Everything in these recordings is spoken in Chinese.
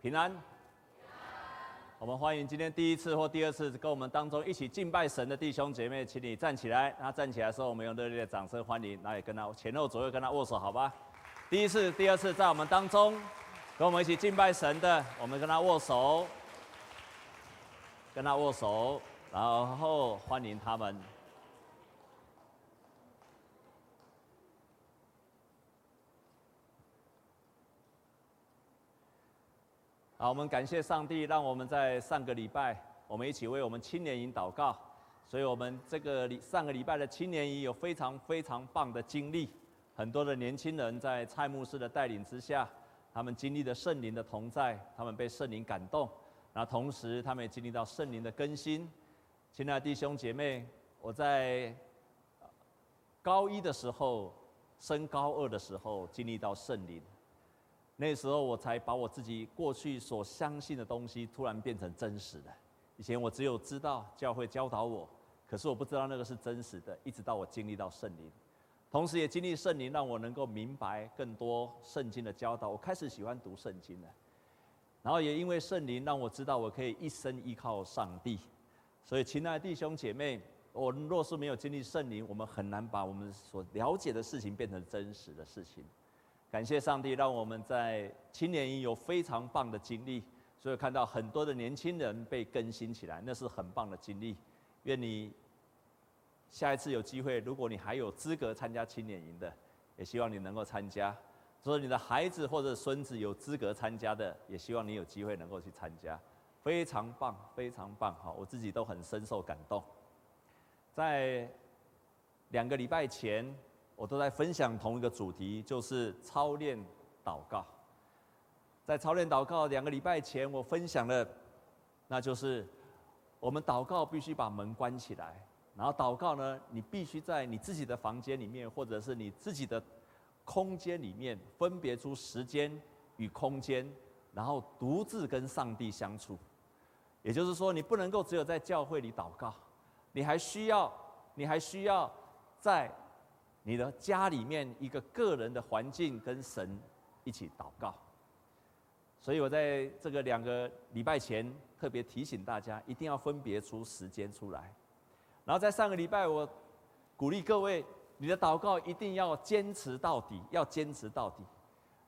平安。我们欢迎今天第一次或第二次跟我们当中一起敬拜神的弟兄姐妹，请你站起来。那站起来的时候，我们用热烈的掌声欢迎。那也跟他前后左右跟他握手，好吧？第一次、第二次在我们当中跟我们一起敬拜神的，我们跟他握手，跟他握手，然后欢迎他们。好，我们感谢上帝，让我们在上个礼拜，我们一起为我们青年营祷告。所以，我们这个礼上个礼拜的青年营有非常非常棒的经历。很多的年轻人在蔡牧师的带领之下，他们经历了圣灵的同在，他们被圣灵感动。那同时，他们也经历到圣灵的更新。亲爱的弟兄姐妹，我在高一的时候，升高二的时候，经历到圣灵。那时候我才把我自己过去所相信的东西突然变成真实的。以前我只有知道教会教导我，可是我不知道那个是真实的。一直到我经历到圣灵，同时也经历圣灵，让我能够明白更多圣经的教导。我开始喜欢读圣经了，然后也因为圣灵让我知道我可以一生依靠上帝。所以，亲爱的弟兄姐妹，我们若是没有经历圣灵，我们很难把我们所了解的事情变成真实的事情。感谢上帝，让我们在青年营有非常棒的经历，所以看到很多的年轻人被更新起来，那是很棒的经历。愿你下一次有机会，如果你还有资格参加青年营的，也希望你能够参加；所以你的孩子或者孙子有资格参加的，也希望你有机会能够去参加。非常棒，非常棒！哈，我自己都很深受感动。在两个礼拜前。我都在分享同一个主题，就是操练祷告。在操练祷告两个礼拜前，我分享了，那就是我们祷告必须把门关起来，然后祷告呢，你必须在你自己的房间里面，或者是你自己的空间里面，分别出时间与空间，然后独自跟上帝相处。也就是说，你不能够只有在教会里祷告，你还需要，你还需要在。你的家里面一个个人的环境跟神一起祷告，所以我在这个两个礼拜前特别提醒大家，一定要分别出时间出来。然后在上个礼拜，我鼓励各位，你的祷告一定要坚持到底，要坚持到底。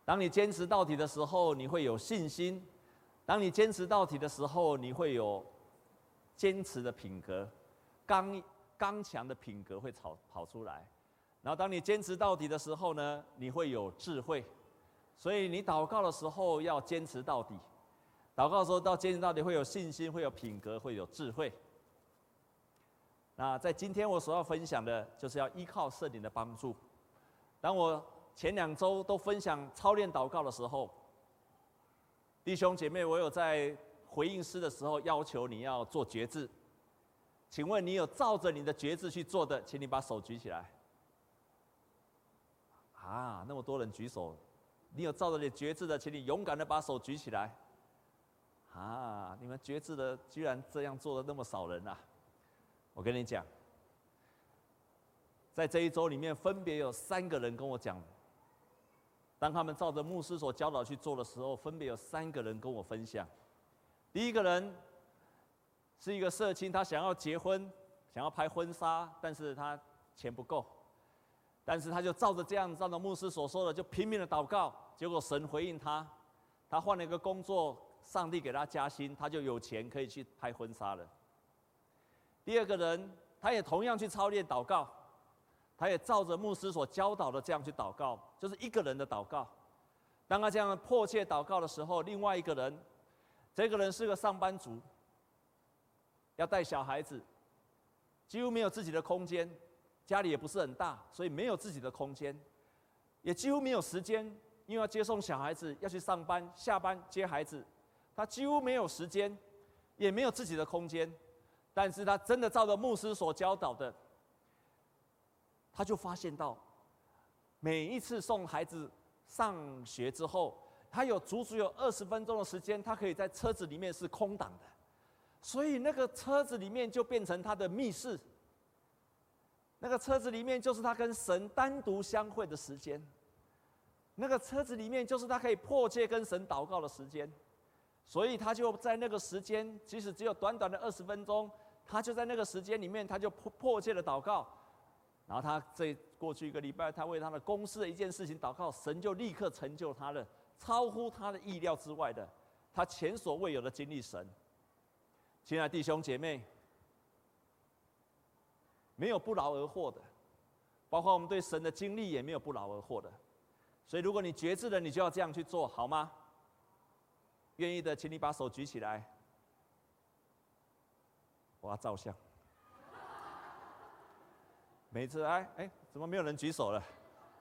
当你坚持到底的时候，你会有信心；当你坚持到底的时候，你会有坚持的品格，刚刚强的品格会跑跑出来。然后，当你坚持到底的时候呢，你会有智慧。所以，你祷告的时候要坚持到底。祷告的时候到坚持到底，会有信心，会有品格，会有智慧。那在今天我所要分享的，就是要依靠圣灵的帮助。当我前两周都分享操练祷告的时候，弟兄姐妹，我有在回应诗的时候要求你要做决志。请问你有照着你的决志去做的，请你把手举起来。啊，那么多人举手，你有照着你觉知的，请你勇敢的把手举起来。啊，你们觉知的居然这样做的那么少人啊！我跟你讲，在这一周里面，分别有三个人跟我讲，当他们照着牧师所教导去做的时候，分别有三个人跟我分享。第一个人是一个社青，他想要结婚，想要拍婚纱，但是他钱不够。但是他就照着这样，照着牧师所说的，就拼命的祷告。结果神回应他，他换了一个工作，上帝给他加薪，他就有钱可以去拍婚纱了。第二个人，他也同样去操练祷告，他也照着牧师所教导的这样去祷告，就是一个人的祷告。当他这样迫切祷告的时候，另外一个人，这个人是个上班族，要带小孩子，几乎没有自己的空间。家里也不是很大，所以没有自己的空间，也几乎没有时间，因为要接送小孩子，要去上班、下班接孩子，他几乎没有时间，也没有自己的空间。但是他真的照着牧师所教导的，他就发现到，每一次送孩子上学之后，他有足足有二十分钟的时间，他可以在车子里面是空档的，所以那个车子里面就变成他的密室。那个车子里面就是他跟神单独相会的时间，那个车子里面就是他可以迫切跟神祷告的时间。所以他就在那个时间，即使只有短短的二十分钟，他就在那个时间里面，他就迫迫切的祷告。然后他这过去一个礼拜，他为他的公司的一件事情祷告，神就立刻成就他的，超乎他的意料之外的，他前所未有的经历神。亲爱的弟兄姐妹，没有不劳而获的，包括我们对神的经历也没有不劳而获的。所以，如果你觉知了，你就要这样去做，好吗？愿意的，请你把手举起来。我要照相。每次哎哎，怎么没有人举手了？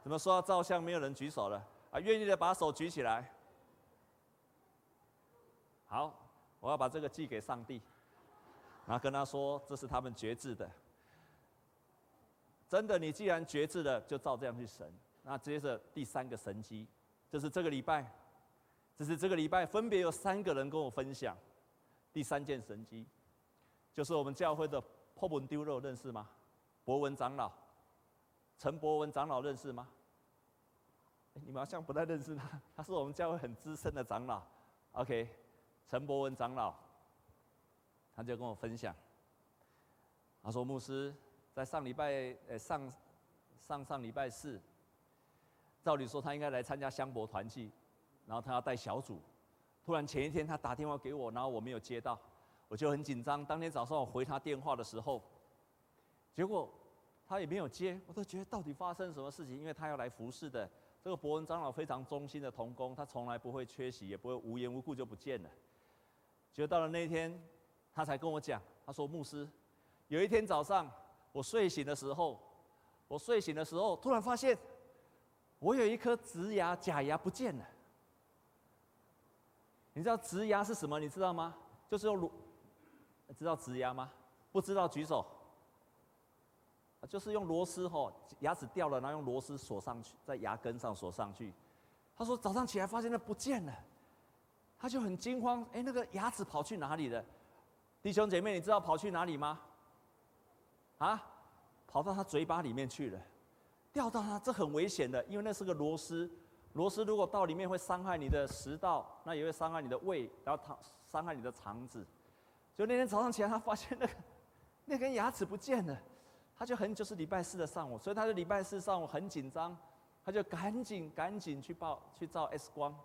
怎么说要照相，没有人举手了？啊，愿意的把手举起来。好，我要把这个寄给上帝，然后跟他说，这是他们觉知的。真的，你既然觉知了，就照这样去神。那接着第三个神迹，就是这个礼拜，就是这个礼拜分别有三个人跟我分享第三件神迹，就是我们教会的破门丢肉认识吗？博文长老，陈博文长老认识吗？你们好像不太认识他，他是我们教会很资深的长老。OK，陈博文长老，他就跟我分享，他说牧师在上礼拜，呃上上上礼拜四。照理说他应该来参加香柏团聚，然后他要带小组。突然前一天他打电话给我，然后我没有接到，我就很紧张。当天早上我回他电话的时候，结果他也没有接，我都觉得到底发生什么事情？因为他要来服侍的。这个博文长老非常忠心的同工，他从来不会缺席，也不会无缘无故就不见了。结果到了那一天，他才跟我讲，他说牧师，有一天早上我睡醒的时候，我睡醒的时候突然发现。我有一颗植牙，假牙不见了。你知道植牙是什么？你知道吗？就是用螺，知道植牙吗？不知道举手。就是用螺丝吼，牙齿掉了，然后用螺丝锁上去，在牙根上锁上去。他说早上起来发现它不见了，他就很惊慌。哎，那个牙齿跑去哪里了？弟兄姐妹，你知道跑去哪里吗？啊，跑到他嘴巴里面去了。掉到他，这很危险的，因为那是个螺丝，螺丝如果到里面会伤害你的食道，那也会伤害你的胃，然后伤害你的肠子。就那天早上起来，他发现那个 那根牙齿不见了，他就很就是礼拜四的上午，所以他就礼拜四上午很紧张，他就赶紧赶紧去报去照 X 光。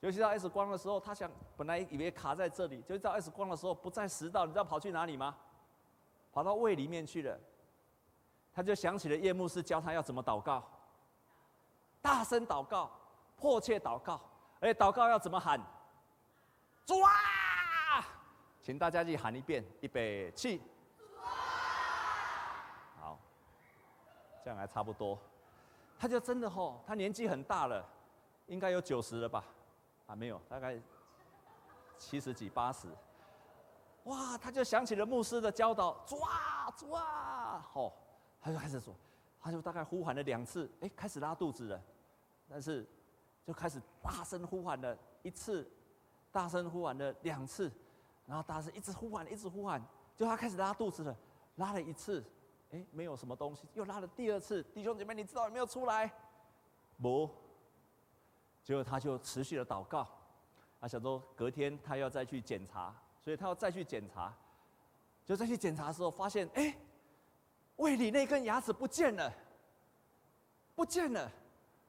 尤其照 X 光的时候，他想本来以为卡在这里，就照 X 光的时候不在食道，你知道跑去哪里吗？跑到胃里面去了。他就想起了叶牧师教他要怎么祷告，大声祷告，迫切祷告，而且祷告要怎么喊？主啊！请大家去喊一遍，预备起。好，这样还差不多。他就真的吼，他年纪很大了，应该有九十了吧？啊，没有，大概七十几、八十。哇，他就想起了牧师的教导，主啊，主啊，吼。他就开始说，他就大概呼喊了两次，哎，开始拉肚子了，但是就开始大声呼喊了一次，大声呼喊了两次，然后大声一直呼喊，一直呼喊，就他开始拉肚子了，拉了一次，哎，没有什么东西，又拉了第二次，弟兄姐妹，你知道有没有出来？不，结果他就持续的祷告，他想说隔天他要再去检查，所以他要再去检查，就再去检查的时候发现，哎。胃里那根牙齿不见了，不见了，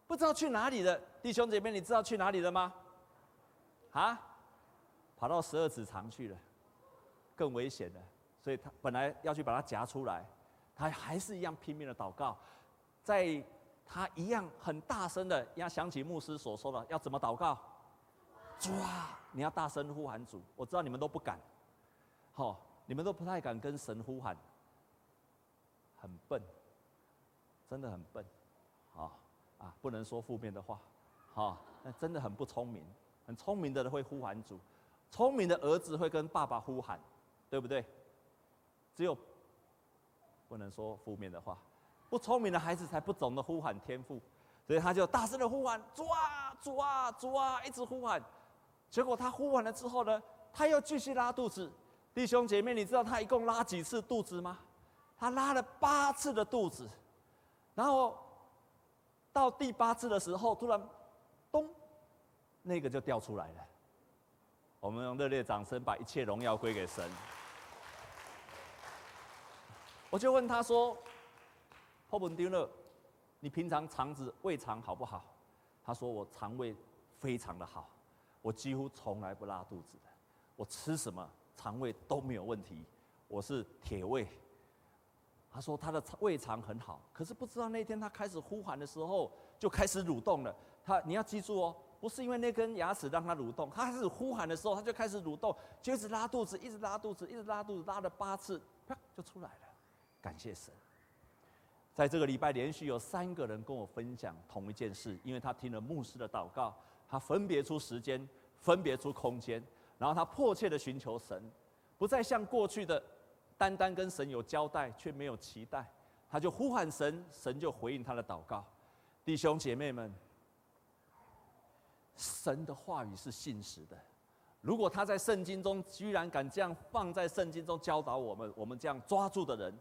不知道去哪里了。弟兄姐妹，你知道去哪里了吗？啊，跑到十二指肠去了，更危险了。所以他本来要去把它夹出来，他还是一样拼命的祷告，在他一样很大声的，要想起牧师所说的，要怎么祷告？主啊，你要大声呼喊主。我知道你们都不敢，好，你们都不太敢跟神呼喊。很笨，真的很笨，啊啊，不能说负面的话，好，那真的很不聪明。很聪明的人会呼喊主，聪明的儿子会跟爸爸呼喊，对不对？只有不能说负面的话，不聪明的孩子才不懂得呼喊天赋，所以他就大声的呼喊主啊主啊主啊，一直呼喊。结果他呼完了之后呢，他又继续拉肚子。弟兄姐妹，你知道他一共拉几次肚子吗？他拉了八次的肚子，然后到第八次的时候，突然，咚，那个就掉出来了。我们用热烈掌声把一切荣耀归给神。我就问他说：“后本丁乐，你平常肠子胃肠好不好？”他说：“我肠胃非常的好，我几乎从来不拉肚子的，我吃什么肠胃都没有问题，我是铁胃。”他说他的胃肠很好，可是不知道那天他开始呼喊的时候就开始蠕动了。他你要记住哦，不是因为那根牙齿让他蠕动，他开始呼喊的时候他就开始蠕动，就一直拉肚子，一直拉肚子，一直拉肚子，拉了八次，啪就出来了。感谢神，在这个礼拜连续有三个人跟我分享同一件事，因为他听了牧师的祷告，他分别出时间，分别出空间，然后他迫切的寻求神，不再像过去的单单跟神有交代却没有期待，他就呼喊神，神就回应他的祷告。弟兄姐妹们，神的话语是信实的，如果他在圣经中居然敢这样放在圣经中教导我们，我们这样抓住的人。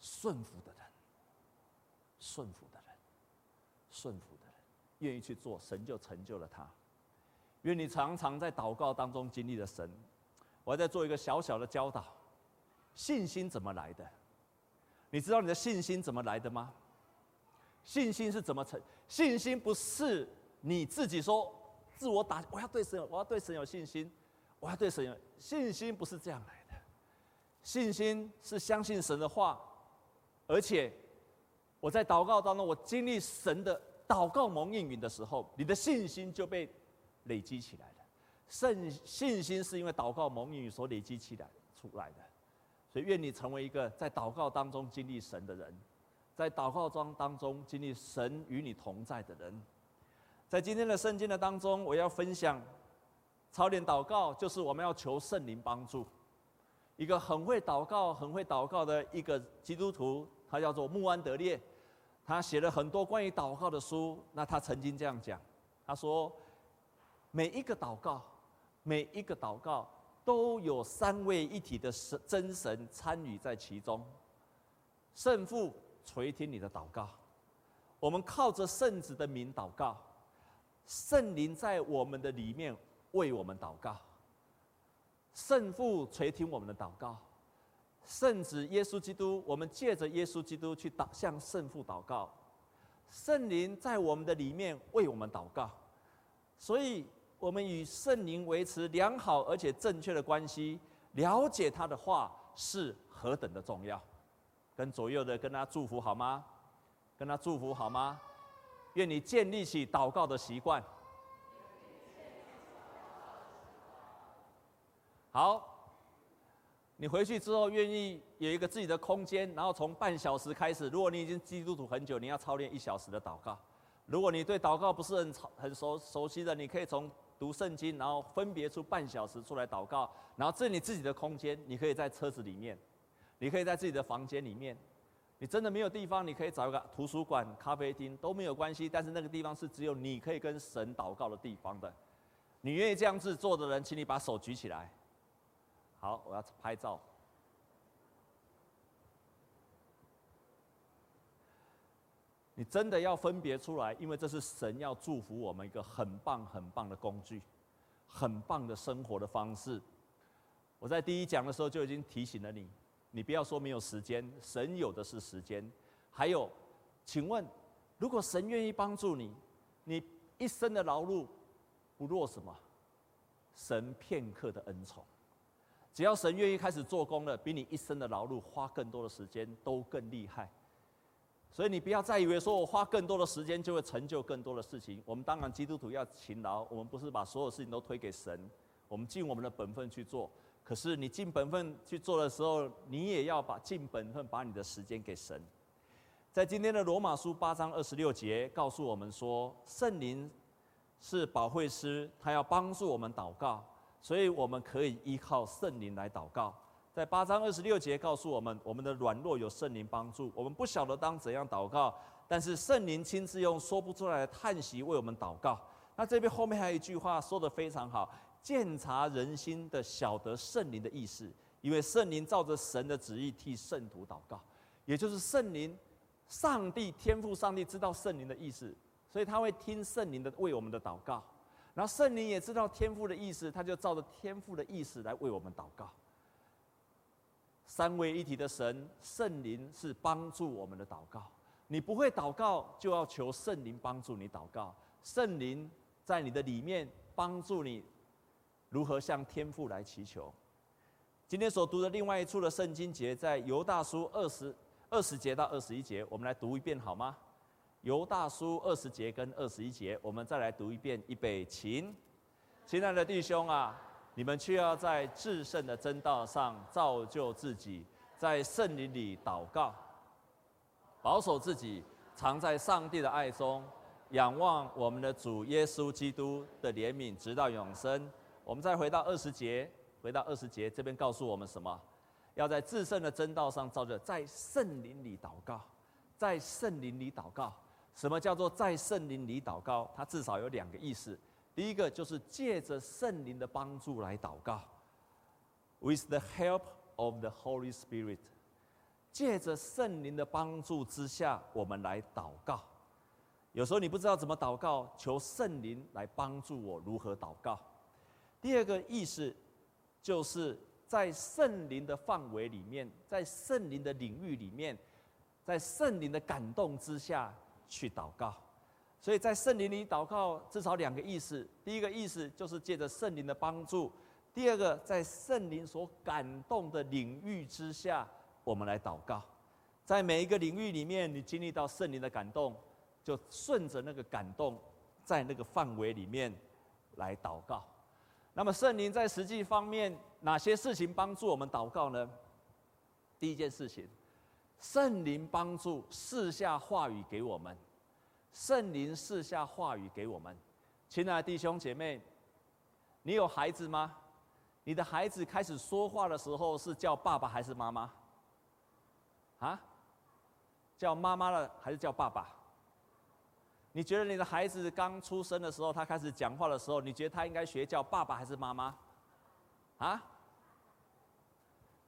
顺服的人，顺服的人，顺服，愿意去做，神就成就了他。愿你常常在祷告当中经历了神。我还在做一个小小的教导：信心怎么来的？你知道你的信心怎么来的吗？信心是怎么成？信心不是你自己说自我打，我要对神，我要对神有信心，我要对神有信心，不是这样来的。信心是相信神的话。而且，我在祷告当中，我经历神的祷告蒙应允的时候，你的信心就被累积起来了。信信心是因为祷告蒙应允所累积起来出来的，所以愿你成为一个在祷告当中经历神的人，在祷告中当中经历神与你同在的人。在今天的圣经的当中，我要分享操练祷告，就是我们要求圣灵帮助。一个很会祷告、很会祷告的一个基督徒。他叫做穆安德烈，他写了很多关于祷告的书。那他曾经这样讲，他说：“每一个祷告，每一个祷告都有三位一体的神真神参与在其中。圣父垂听你的祷告，我们靠着圣子的名祷告，圣灵在我们的里面为我们祷告。圣父垂听我们的祷告。”圣子耶稣基督，我们借着耶稣基督去祷向圣父祷告，圣灵在我们的里面为我们祷告，所以我们与圣灵维持良好而且正确的关系，了解他的话是何等的重要。跟左右的跟他祝福好吗？跟他祝福好吗？愿你建立起祷告的习惯。好。你回去之后，愿意有一个自己的空间，然后从半小时开始。如果你已经基督徒很久，你要操练一小时的祷告。如果你对祷告不是很很熟熟悉的，你可以从读圣经，然后分别出半小时出来祷告。然后这是你自己的空间，你可以在车子里面，你可以在自己的房间里面。你真的没有地方，你可以找一个图书馆、咖啡厅都没有关系。但是那个地方是只有你可以跟神祷告的地方的。你愿意这样子做的人，请你把手举起来。好，我要拍照。你真的要分别出来，因为这是神要祝福我们一个很棒很棒的工具，很棒的生活的方式。我在第一讲的时候就已经提醒了你，你不要说没有时间，神有的是时间。还有，请问，如果神愿意帮助你，你一生的劳碌不弱什么？神片刻的恩宠。只要神愿意开始做工了，比你一生的劳碌花更多的时间都更厉害。所以你不要再以为说我花更多的时间就会成就更多的事情。我们当然基督徒要勤劳，我们不是把所有事情都推给神，我们尽我们的本分去做。可是你尽本分去做的时候，你也要把尽本分把你的时间给神。在今天的罗马书八章二十六节告诉我们说，圣灵是保惠师，他要帮助我们祷告。所以我们可以依靠圣灵来祷告，在八章二十六节告诉我们，我们的软弱有圣灵帮助，我们不晓得当怎样祷告，但是圣灵亲自用说不出来的叹息为我们祷告。那这边后面还有一句话说得非常好，鉴察人心的晓得圣灵的意思，因为圣灵照着神的旨意替圣徒祷告，也就是圣灵，上帝天父上帝知道圣灵的意思，所以他会听圣灵的为我们的祷告。然后圣灵也知道天父的意思，他就照着天父的意思来为我们祷告。三位一体的神，圣灵是帮助我们的祷告。你不会祷告，就要求圣灵帮助你祷告。圣灵在你的里面帮助你，如何向天父来祈求。今天所读的另外一处的圣经节，在犹大书二十二十节到二十一节，我们来读一遍好吗？犹大书二十节跟二十一节，我们再来读一遍。预备，请，亲爱的弟兄啊，你们却要在至圣的真道上造就自己，在圣灵里祷告，保守自己，藏在上帝的爱中，仰望我们的主耶稣基督的怜悯，直到永生。我们再回到二十节，回到二十节这边告诉我们什么？要在至圣的真道上造就，在圣灵里祷告，在圣灵里祷告。什么叫做在圣灵里祷告？它至少有两个意思。第一个就是借着圣灵的帮助来祷告，with the help of the Holy Spirit，借着圣灵的帮助之下，我们来祷告。有时候你不知道怎么祷告，求圣灵来帮助我如何祷告。第二个意思就是在圣灵的范围里面，在圣灵的领域里面，在圣灵的感动之下。去祷告，所以在圣灵里祷告至少两个意思。第一个意思就是借着圣灵的帮助；第二个，在圣灵所感动的领域之下，我们来祷告。在每一个领域里面，你经历到圣灵的感动，就顺着那个感动，在那个范围里面来祷告。那么，圣灵在实际方面哪些事情帮助我们祷告呢？第一件事情。圣灵帮助赐下话语给我们，圣灵赐下话语给我们。亲爱的弟兄姐妹，你有孩子吗？你的孩子开始说话的时候是叫爸爸还是妈妈？啊？叫妈妈了还是叫爸爸？你觉得你的孩子刚出生的时候，他开始讲话的时候，你觉得他应该学叫爸爸还是妈妈？啊？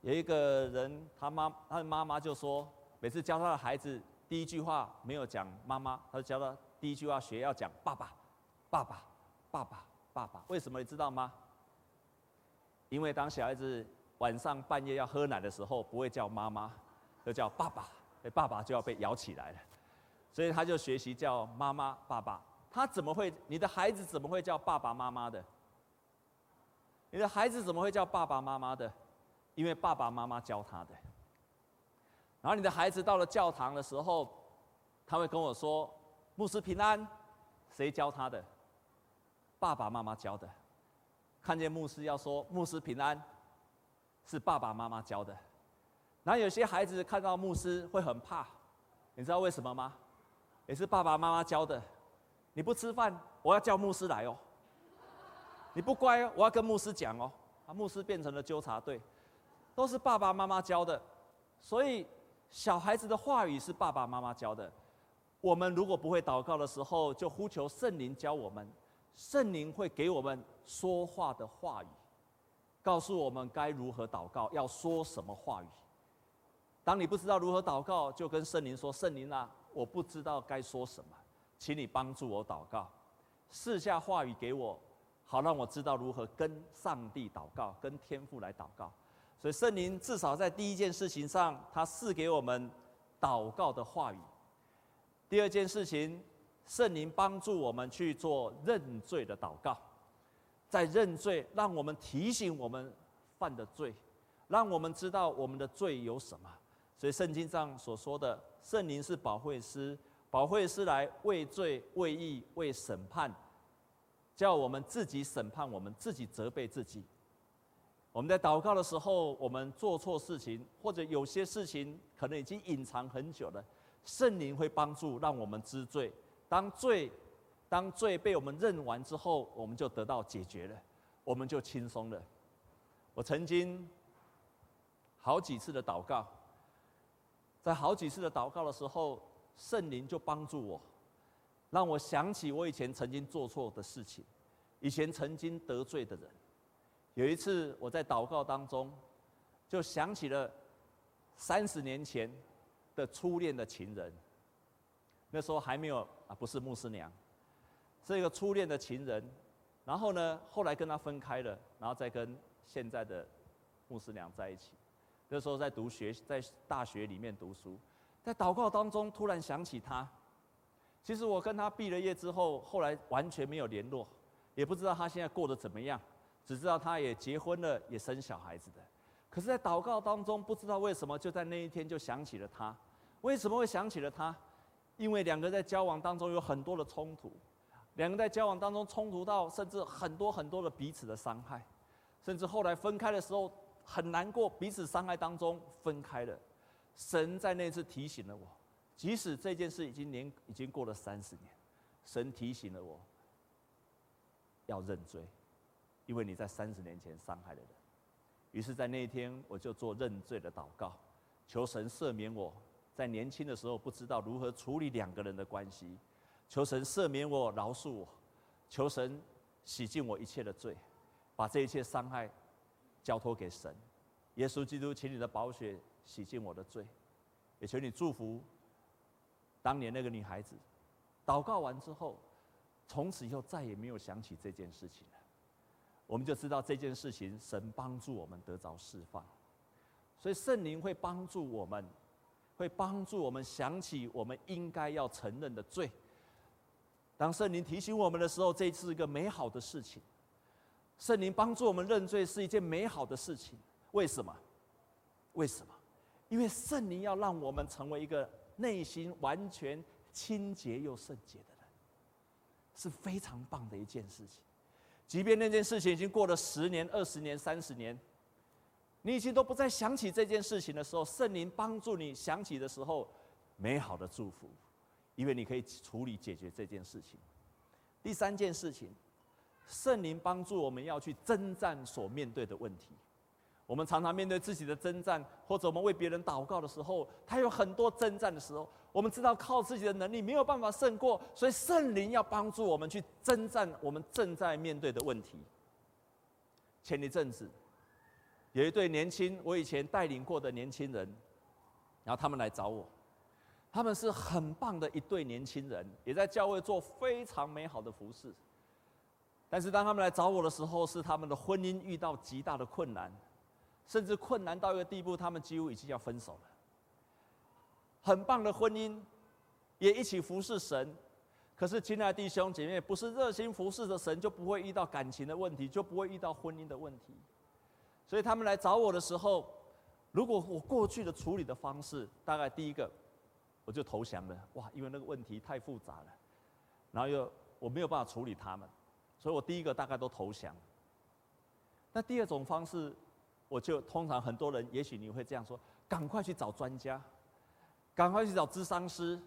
有一个人，他妈他的妈妈就说，每次教他的孩子第一句话没有讲妈妈，他就教他第一句话学要讲爸爸，爸爸，爸爸，爸爸。为什么你知道吗？因为当小孩子晚上半夜要喝奶的时候，不会叫妈妈，就叫爸爸，爸爸就要被摇起来了，所以他就学习叫妈妈、爸爸。他怎么会？你的孩子怎么会叫爸爸妈妈的？你的孩子怎么会叫爸爸妈妈的？因为爸爸妈妈教他的，然后你的孩子到了教堂的时候，他会跟我说：“牧师平安。”谁教他的？爸爸妈妈教的。看见牧师要说“牧师平安”，是爸爸妈妈教的。然后有些孩子看到牧师会很怕，你知道为什么吗？也是爸爸妈妈教的。你不吃饭，我要叫牧师来哦。你不乖，我要跟牧师讲哦。啊，牧师变成了纠察队。都是爸爸妈妈教的，所以小孩子的话语是爸爸妈妈教的。我们如果不会祷告的时候，就呼求圣灵教我们，圣灵会给我们说话的话语，告诉我们该如何祷告，要说什么话语。当你不知道如何祷告，就跟圣灵说：“圣灵啊，我不知道该说什么，请你帮助我祷告，赐下话语给我，好让我知道如何跟上帝祷告，跟天父来祷告。”所以圣灵至少在第一件事情上，他赐给我们祷告的话语。第二件事情，圣灵帮助我们去做认罪的祷告，在认罪，让我们提醒我们犯的罪，让我们知道我们的罪有什么。所以圣经上所说的，圣灵是保惠师，保惠师来为罪、为义、为审判，叫我们自己审判我们自己，责备自己。我们在祷告的时候，我们做错事情，或者有些事情可能已经隐藏很久了，圣灵会帮助让我们知罪。当罪，当罪被我们认完之后，我们就得到解决了，我们就轻松了。我曾经好几次的祷告，在好几次的祷告的时候，圣灵就帮助我，让我想起我以前曾经做错的事情，以前曾经得罪的人。有一次，我在祷告当中，就想起了三十年前的初恋的情人。那时候还没有啊，不是牧师娘，是一个初恋的情人。然后呢，后来跟他分开了，然后再跟现在的牧师娘在一起。那时候在读学，在大学里面读书，在祷告当中突然想起他。其实我跟他毕了业之后，后来完全没有联络，也不知道他现在过得怎么样，只知道他也结婚了，也生小孩子的。可是，在祷告当中，不知道为什么就在那一天就想起了他。为什么会想起了他？因为两个人在交往当中有很多的冲突，两个人在交往当中冲突到甚至很多很多的彼此的伤害，甚至后来分开的时候很难过，彼此伤害当中分开了。神在那次提醒了我。即使这件事已经年已经过了三十年，神提醒了我，要认罪，因为你在三十年前伤害了人。于是，在那一天，我就做认罪的祷告，求神赦免我在年轻的时候不知道如何处理两个人的关系，求神赦免我，饶恕我，求神洗净我一切的罪，把这一切伤害交托给神。耶稣基督，请你的宝血洗净我的罪，也求你祝福。当年那个女孩子，祷告完之后，从此以后再也没有想起这件事情了。我们就知道这件事情，神帮助我们得着释放。所以圣灵会帮助我们，会帮助我们想起我们应该要承认的罪。当圣灵提醒我们的时候，这是一个美好的事情。圣灵帮助我们认罪是一件美好的事情。为什么？为什么？因为圣灵要让我们成为一个。内心完全清洁又圣洁的人，是非常棒的一件事情。即便那件事情已经过了十年、二十年、三十年，你已经都不再想起这件事情的时候，圣灵帮助你想起的时候，美好的祝福，因为你可以处理解决这件事情。第三件事情，圣灵帮助我们要去征战所面对的问题。我们常常面对自己的征战，或者我们为别人祷告的时候，他有很多征战的时候，我们知道靠自己的能力没有办法胜过，所以圣灵要帮助我们去征战我们正在面对的问题。前一阵子，有一对年轻我以前带领过的年轻人，然后他们来找我，他们是很棒的一对年轻人，也在教会做非常美好的服事。但是当他们来找我的时候，是他们的婚姻遇到极大的困难。甚至困难到一个地步，他们几乎已经要分手了。很棒的婚姻，也一起服侍神。可是，亲爱的弟兄姐妹，不是热心服侍的神，就不会遇到感情的问题，就不会遇到婚姻的问题。所以，他们来找我的时候，如果我过去的处理的方式，大概第一个，我就投降了。哇，因为那个问题太复杂了，然后又我没有办法处理他们，所以我第一个大概都投降。那第二种方式。我就通常很多人，也许你会这样说：赶快去找专家，赶快去找咨商师，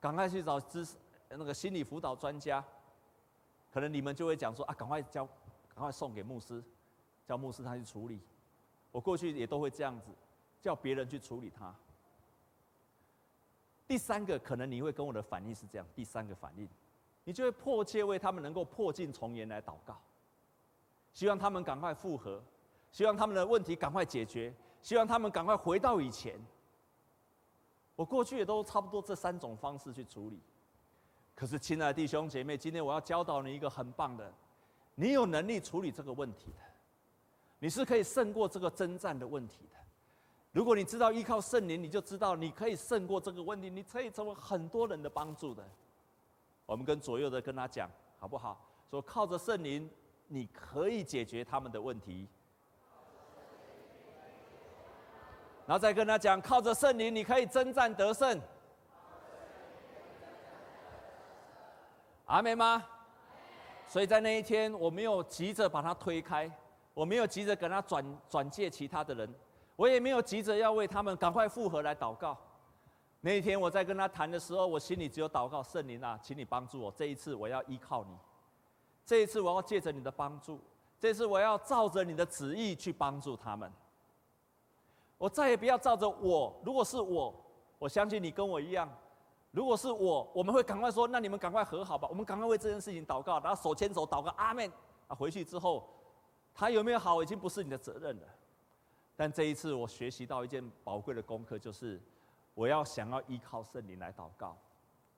赶快去找咨那个心理辅导专家。可能你们就会讲说：啊，赶快交，赶快送给牧师，叫牧师他去处理。我过去也都会这样子，叫别人去处理他。第三个，可能你会跟我的反应是这样：第三个反应，你就会迫切为他们能够破镜重圆来祷告，希望他们赶快复合。希望他们的问题赶快解决，希望他们赶快回到以前。我过去也都差不多这三种方式去处理。可是，亲爱的弟兄姐妹，今天我要教导你一个很棒的，你有能力处理这个问题的，你是可以胜过这个征战的问题的。如果你知道依靠圣灵，你就知道你可以胜过这个问题，你可以成为很多人的帮助的。我们跟左右的跟他讲，好不好？说靠着圣灵，你可以解决他们的问题。然后再跟他讲，靠着圣灵，你可以征战得胜。阿妹吗？所以在那一天，我没有急着把他推开，我没有急着跟他转转借其他的人，我也没有急着要为他们赶快复合来祷告。那一天我在跟他谈的时候，我心里只有祷告：圣灵啊，请你帮助我。这一次我要依靠你，这一次我要借着你的帮助，这次我要照着你的旨意去帮助他们。我再也不要照着我。如果是我，我相信你跟我一样。如果是我，我们会赶快说：“那你们赶快和好吧。”我们赶快为这件事情祷告，然后手牵手祷告，阿门。啊，回去之后，他有没有好，已经不是你的责任了。但这一次，我学习到一件宝贵的功课，就是我要想要依靠圣灵来祷告，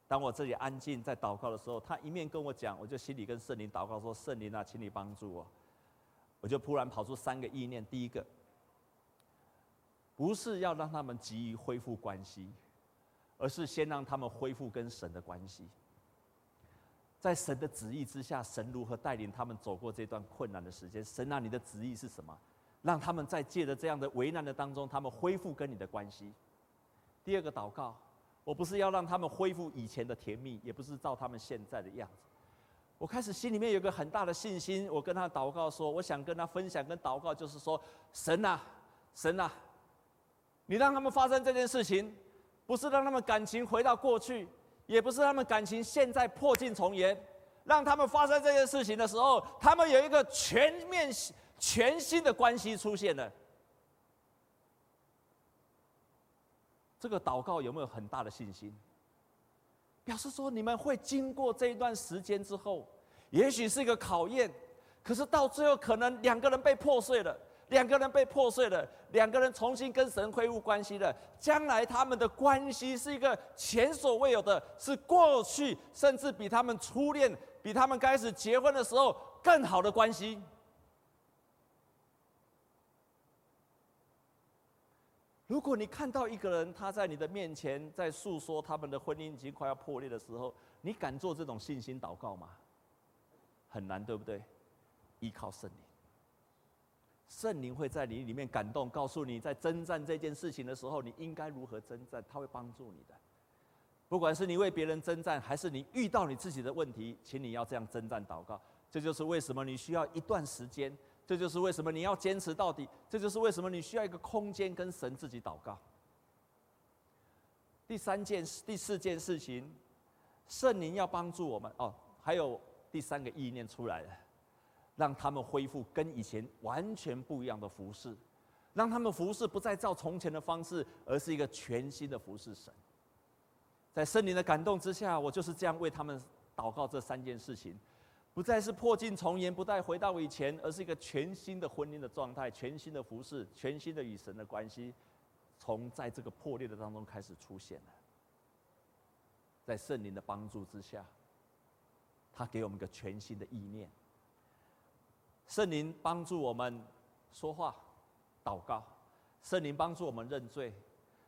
当我自己安静在祷告的时候，他一面跟我讲，我就心里跟圣灵祷告说：“圣灵啊，请你帮助我。”我就突然跑出三个意念：第一个，不是要让他们急于恢复关系，而是先让他们恢复跟神的关系。在神的旨意之下，神如何带领他们走过这段困难的时间？神啊，你的旨意是什么？让他们在借着这样的危难的当中，他们恢复跟你的关系。第二个祷告，我不是要让他们恢复以前的甜蜜，也不是照他们现在的样子。我开始心里面有个很大的信心，我跟他祷告说，我想跟他分享跟祷告，就是说，神啊，神啊，你让他们发生这件事情，不是让他们感情回到过去。也不是他们感情现在破镜重圆，让他们发生这件事情的时候，他们有一个全面、全新的关系出现了。这个祷告有没有很大的信心？表示说你们会经过这一段时间之后，也许是一个考验，可是到最后可能两个人被破碎了。两个人被破碎了，两个人重新跟神恢复关系了。将来他们的关系是一个前所未有的，是过去甚至比他们初恋、比他们开始结婚的时候更好的关系。如果你看到一个人他在你的面前在诉说他们的婚姻已经快要破裂的时候，你敢做这种信心祷告吗？很难，对不对？依靠圣灵。圣灵会在你里面感动，告诉你在征战这件事情的时候，你应该如何征战，他会帮助你的。不管是你为别人征战，还是你遇到你自己的问题，请你要这样征战祷告。这就是为什么你需要一段时间，这就是为什么你要坚持到底，这就是为什么你需要一个空间跟神自己祷告。第三件、第四件事情，圣灵要帮助我们哦，还有第三个意念出来了。让他们恢复跟以前完全不一样的服侍，让他们服侍不再照从前的方式，而是一个全新的服侍神。在圣灵的感动之下，我就是这样为他们祷告这三件事情，不再是破镜重圆，不再回到以前，而是一个全新的婚姻的状态，全新的服侍，全新的与神的关系，从在这个破裂的当中开始出现了。在圣灵的帮助之下，他给我们一个全新的意念。圣灵帮助我们说话、祷告，圣灵帮助我们认罪，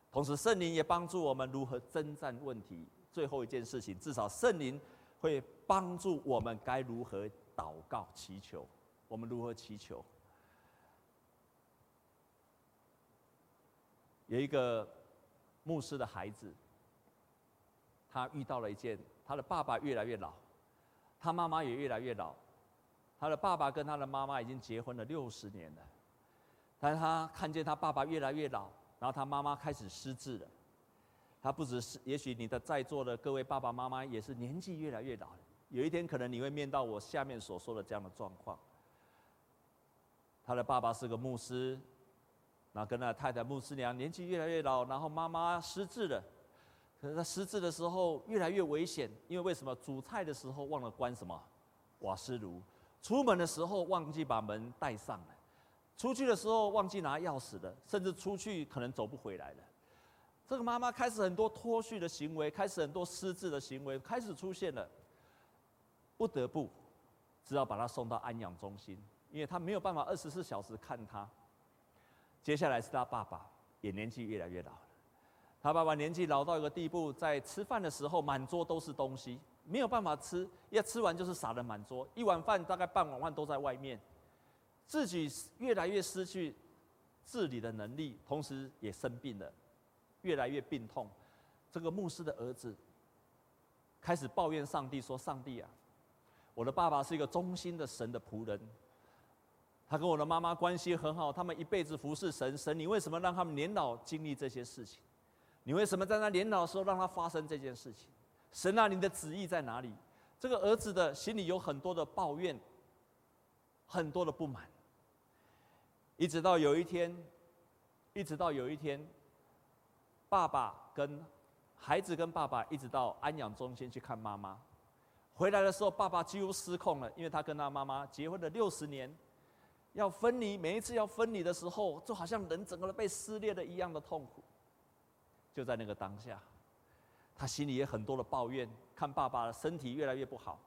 同时圣灵也帮助我们如何征战问题。最后一件事情，至少圣灵会帮助我们该如何祷告、祈求。我们如何祈求？有一个牧师的孩子，他遇到了一件，他的爸爸越来越老，他妈妈也越来越老。他的爸爸跟他的妈妈已经结婚了六十年了，但是他看见他爸爸越来越老，然后他妈妈开始失智了。他不只是，也许你的在座的各位爸爸妈妈也是年纪越来越老，有一天可能你会面到我下面所说的这样的状况。他的爸爸是个牧师，然后跟他太太牧师娘年纪越来越老，然后妈妈失智了。可是他失智的时候越来越危险，因为为什么？煮菜的时候忘了关什么瓦斯炉。出门的时候忘记把门带上了，出去的时候忘记拿钥匙了，甚至出去可能走不回来了。这个妈妈开始很多脱序的行为，开始很多失智的行为开始出现了，不得不只好把她送到安养中心，因为她没有办法二十四小时看她。接下来是她爸爸，也年纪越来越老了。他爸爸年纪老到一个地步，在吃饭的时候满桌都是东西。没有办法吃，要吃完就是撒的满桌，一碗饭大概半碗饭都在外面，自己越来越失去自理的能力，同时也生病了，越来越病痛。这个牧师的儿子开始抱怨上帝说：“上帝啊，我的爸爸是一个忠心的神的仆人，他跟我的妈妈关系很好，他们一辈子服侍神，神你为什么让他们年老经历这些事情？你为什么在他年老的时候让他发生这件事情？”神啊，你的旨意在哪里？这个儿子的心里有很多的抱怨，很多的不满。一直到有一天，一直到有一天，爸爸跟孩子跟爸爸一直到安养中心去看妈妈，回来的时候，爸爸几乎失控了，因为他跟他妈妈结婚了六十年，要分离，每一次要分离的时候，就好像人整个人被撕裂的一样的痛苦。就在那个当下。他心里也很多的抱怨，看爸爸的身体越来越不好，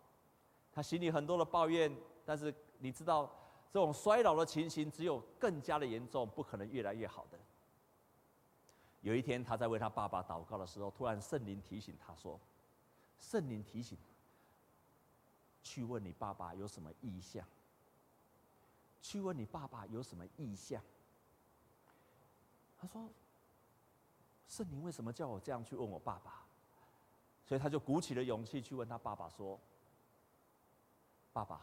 他心里很多的抱怨。但是你知道，这种衰老的情形只有更加的严重，不可能越来越好的。有一天，他在为他爸爸祷告的时候，突然圣灵提醒他说：“圣灵提醒，去问你爸爸有什么意向。去问你爸爸有什么意向。”他说：“圣灵为什么叫我这样去问我爸爸？”所以他就鼓起了勇气去问他爸爸说：“爸爸，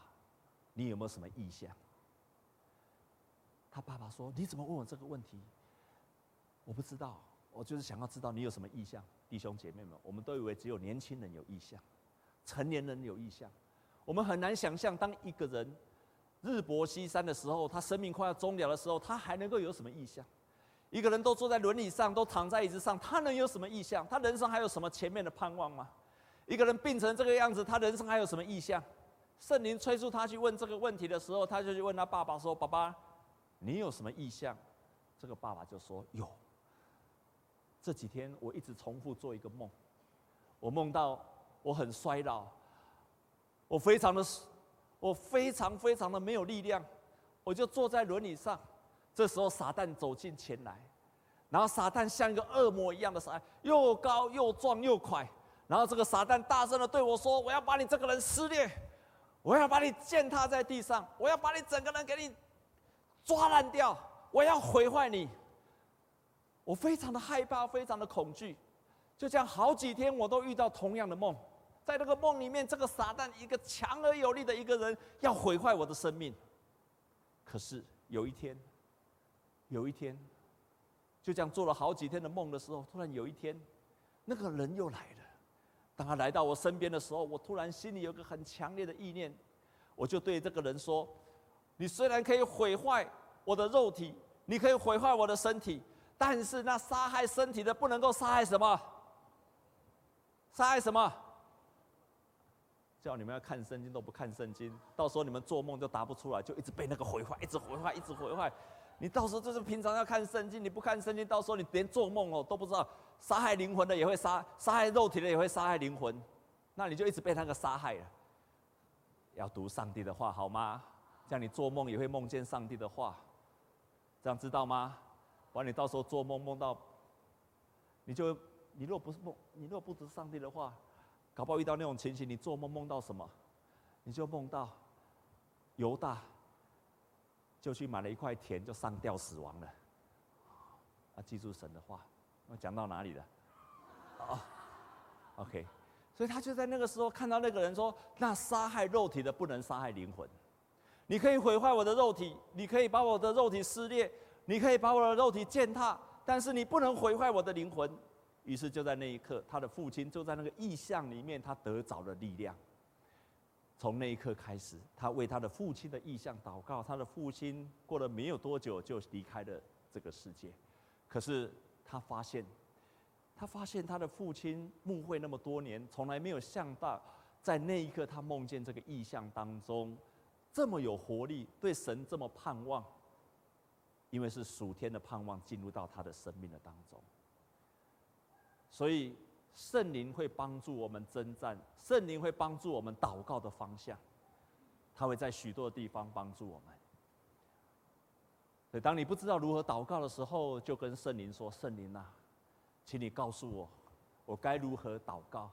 你有没有什么意向？”他爸爸说：“你怎么问我这个问题？我不知道，我就是想要知道你有什么意向。”弟兄姐妹们，我们都以为只有年轻人有意向，成年人有意向。我们很难想象，当一个人日薄西山的时候，他生命快要终了的时候，他还能够有什么意向？一个人都坐在轮椅上，都躺在椅子上，他能有什么意向？他人生还有什么前面的盼望吗？一个人病成这个样子，他人生还有什么意向？圣灵催促他去问这个问题的时候，他就去问他爸爸说：“爸爸，你有什么意向？”这个爸爸就说：“有。这几天我一直重复做一个梦，我梦到我很衰老，我非常的，我非常非常的没有力量，我就坐在轮椅上。”这时候，撒旦走近前来，然后撒旦像一个恶魔一样的撒，又高又壮又快。然后这个撒旦大声的对我说：“我要把你这个人撕裂，我要把你践踏在地上，我要把你整个人给你抓烂掉，我要毁坏你。”我非常的害怕，非常的恐惧。就这样好几天，我都遇到同样的梦。在那个梦里面，这个撒旦一个强而有力的一个人要毁坏我的生命。可是有一天。有一天，就这样做了好几天的梦的时候，突然有一天，那个人又来了。当他来到我身边的时候，我突然心里有个很强烈的意念，我就对这个人说：“你虽然可以毁坏我的肉体，你可以毁坏我的身体，但是那杀害身体的不能够杀害什么？杀害什么？叫你们要看圣经都不看圣经，到时候你们做梦就答不出来，就一直被那个毁坏，一直毁坏，一直毁坏。”你到时候就是平常要看圣经，你不看圣经，到时候你连做梦哦都不知道，杀害灵魂的也会杀，杀害肉体的也会杀害灵魂，那你就一直被那个杀害了。要读上帝的话好吗？这样你做梦也会梦见上帝的话，这样知道吗？不然你到时候做梦梦到，你就你若不是梦，你若不读上帝的话，搞不好遇到那种情形，你做梦梦到什么？你就梦到犹大。就去买了一块田，就上吊死亡了。啊，记住神的话，我讲到哪里了？哦，OK，所以他就在那个时候看到那个人说：“那杀害肉体的不能杀害灵魂。你可以毁坏我的肉体，你可以把我的肉体撕裂，你可以把我的肉体践踏，但是你不能毁坏我的灵魂。”于是就在那一刻，他的父亲就在那个异象里面，他得着了力量。从那一刻开始，他为他的父亲的意向祷告。他的父亲过了没有多久就离开了这个世界。可是他发现，他发现他的父亲牧会那么多年，从来没有想到，在那一刻他梦见这个意象当中，这么有活力，对神这么盼望，因为是属天的盼望进入到他的生命的当中，所以。圣灵会帮助我们征战，圣灵会帮助我们祷告的方向，他会在许多地方帮助我们。所以，当你不知道如何祷告的时候，就跟圣灵说：“圣灵啊，请你告诉我，我该如何祷告？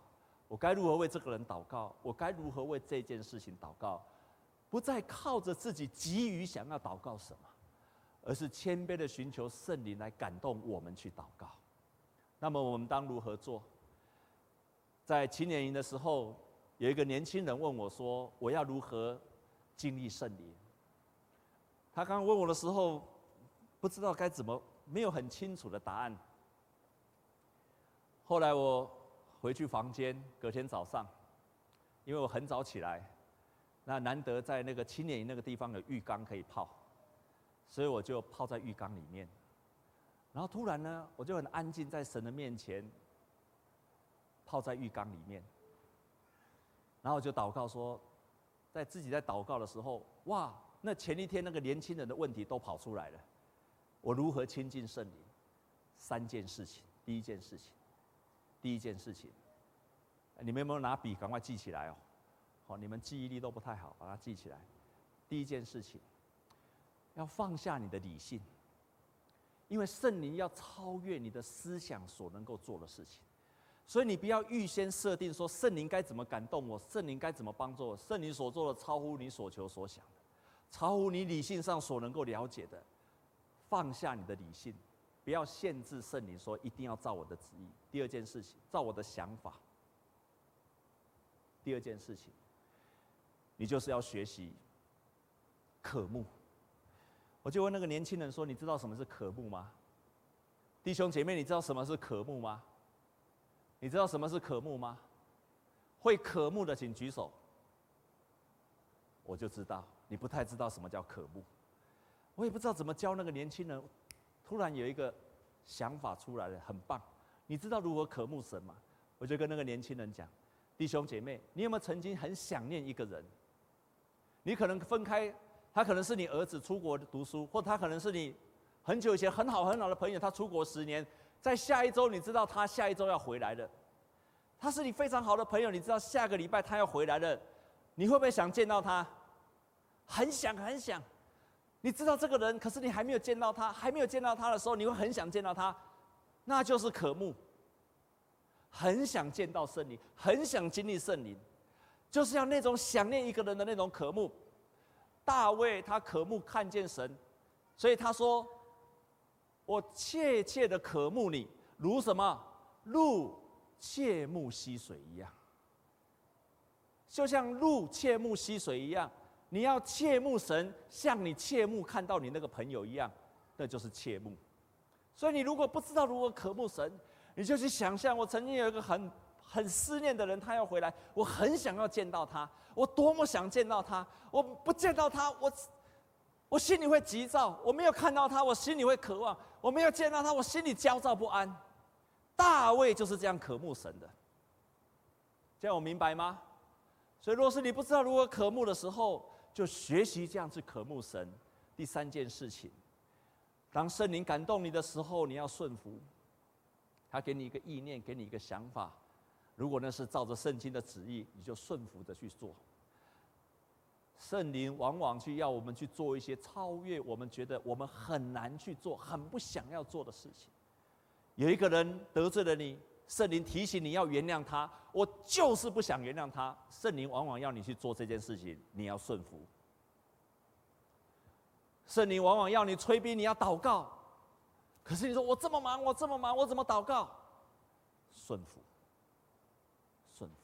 我该如何为这个人祷告？我该如何为这件事情祷告？不再靠着自己急于想要祷告什么，而是谦卑的寻求圣灵来感动我们去祷告。那么，我们当如何做？”在青年营的时候，有一个年轻人问我说：“我要如何经历圣灵？”他刚刚问我的时候，不知道该怎么，没有很清楚的答案。后来我回去房间，隔天早上，因为我很早起来，那难得在那个青年营那个地方有浴缸可以泡，所以我就泡在浴缸里面。然后突然呢，我就很安静在神的面前。泡在浴缸里面，然后就祷告说，在自己在祷告的时候，哇，那前一天那个年轻人的问题都跑出来了。我如何亲近圣灵？三件事情。第一件事情，第一件事情，你们有没有拿笔赶快记起来哦？好，你们记忆力都不太好，把它记起来。第一件事情，要放下你的理性，因为圣灵要超越你的思想所能够做的事情，所以你不要预先设定说圣灵该怎么感动我，圣灵该怎么帮助我，圣灵所做的超乎你所求所想的，超乎你理性上所能够了解的。放下你的理性，不要限制圣灵说一定要照我的旨意。第二件事情，照我的想法。第二件事情，你就是要学习渴慕。我就问那个年轻人说：“你知道什么是渴慕吗？”弟兄姐妹，你知道什么是渴慕吗？你知道什么是渴慕吗？会渴慕的请举手。我就知道，你不太知道什么叫渴慕。我也不知道怎么教那个年轻人，突然有一个想法出来了，很棒。你知道如何渴慕神吗？我就跟那个年轻人讲。弟兄姐妹，你有没有曾经很想念一个人？你可能分开，他可能是你儿子出国读书，或他可能是你很久以前很好很好的朋友，他出国十年，在下一周你知道他下一周要回来了。他是你非常好的朋友，你知道下个礼拜他要回来了，你会不会想见到他？很想很想。你知道这个人，可是你还没有见到他，还没有见到他的时候，你会很想见到他，那就是渴慕。很想见到圣灵，很想经历圣灵，就是要那种想念一个人的那种渴慕。大卫他渴慕看见神，所以他说：“我切切的渴慕你，如什么？鹿切慕溪水一样。就像鹿切慕溪水一样，你要切慕神，像你切慕看到你那个朋友一样，那就是切慕。所以你如果不知道如何渴慕神，你就去想象，我曾经有一个很很思念的人，他要回来，我很想要见到他，我多么想见到他，我不见到他，我我心里会急躁；我没有看到他，我心里会渴望；我没有见到他，我心里焦躁不安。大卫就是这样渴慕神的，这样我明白吗？所以，若是你不知道如何渴慕的时候，就学习这样去渴慕神。第三件事情，当圣灵感动你的时候，你要顺服。他给你一个意念，给你一个想法，如果那是照着圣经的旨意，你就顺服的去做。圣灵往往去要我们去做一些超越我们觉得我们很难去做、很不想要做的事情。有一个人得罪了你，圣灵提醒你要原谅他，我就是不想原谅他。圣灵往往要你去做这件事情，你要顺服。圣灵往往要你催逼，你要祷告。可是你说我这么忙，我这么忙，我怎么祷告？顺服，顺服。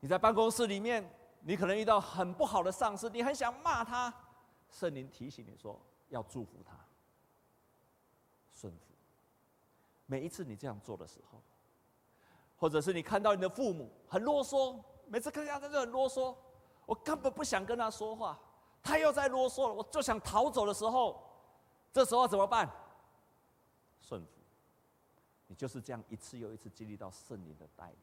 你在办公室里面，你可能遇到很不好的上司，你很想骂他，圣灵提醒你说要祝福他，顺服。每一次你这样做的时候，或者是你看到你的父母很啰嗦，每次看见他就很啰嗦，我根本不想跟他说话，他又在啰嗦了，我就想逃走的时候。这时候怎么办？顺服。你就是这样一次又一次经历到圣灵的带领，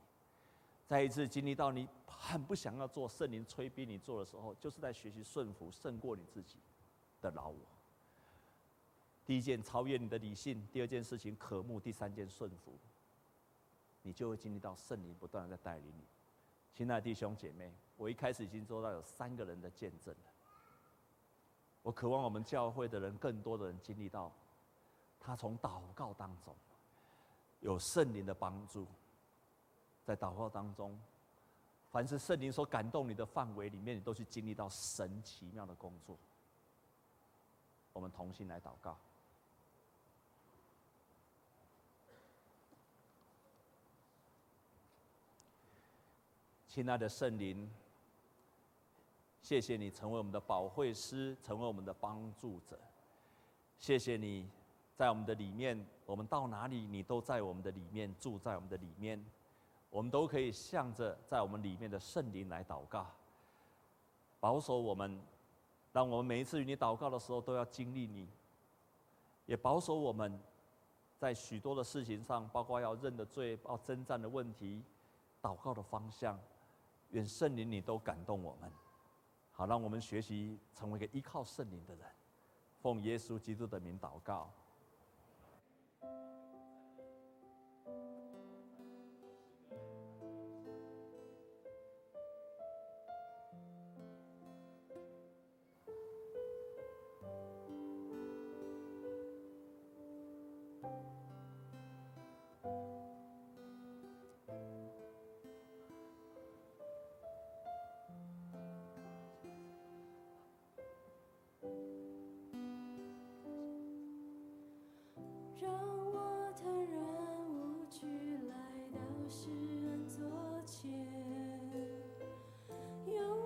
再一次经历到你很不想要做圣灵催逼你做的时候，就是在学习顺服胜过你自己的老我。第一件超越你的理性，第二件事情渴慕，第三件顺服，你就会经历到圣灵不断的在带领你。亲爱的弟兄姐妹，我一开始已经做到有三个人的见证了。我渴望我们教会的人，更多的人经历到，他从祷告当中有圣灵的帮助，在祷告当中，凡是圣灵所感动你的范围里面，你都去经历到神奇妙的工作。我们同心来祷告，亲爱的圣灵。谢谢你成为我们的保惠师，成为我们的帮助者。谢谢你在我们的里面，我们到哪里你都在我们的里面，住在我们的里面。我们都可以向着在我们里面的圣灵来祷告，保守我们，让我们每一次与你祷告的时候都要经历你，也保守我们在许多的事情上，包括要认的罪、要征战的问题、祷告的方向，愿圣灵你都感动我们。好，让我们学习成为一个依靠圣灵的人，奉耶稣基督的名祷告。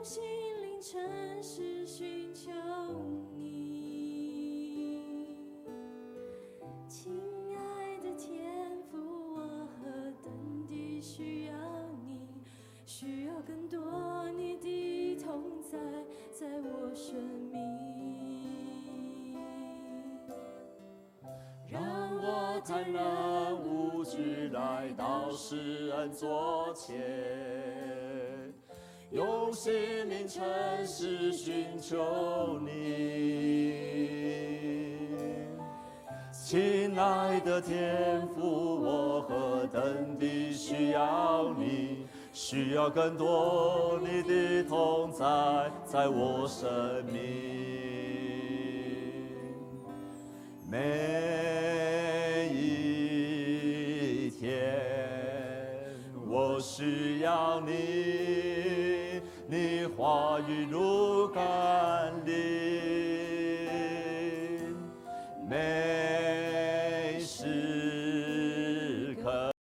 心灵尘世寻求你，亲爱的天父，我和大地需要你，需要更多你的同在，在我生命。让我坦然无惧来到施恩座前。用心灵诚实寻求你，亲爱的天父，我何等地需要你，需要更多你的同在，在我生命。需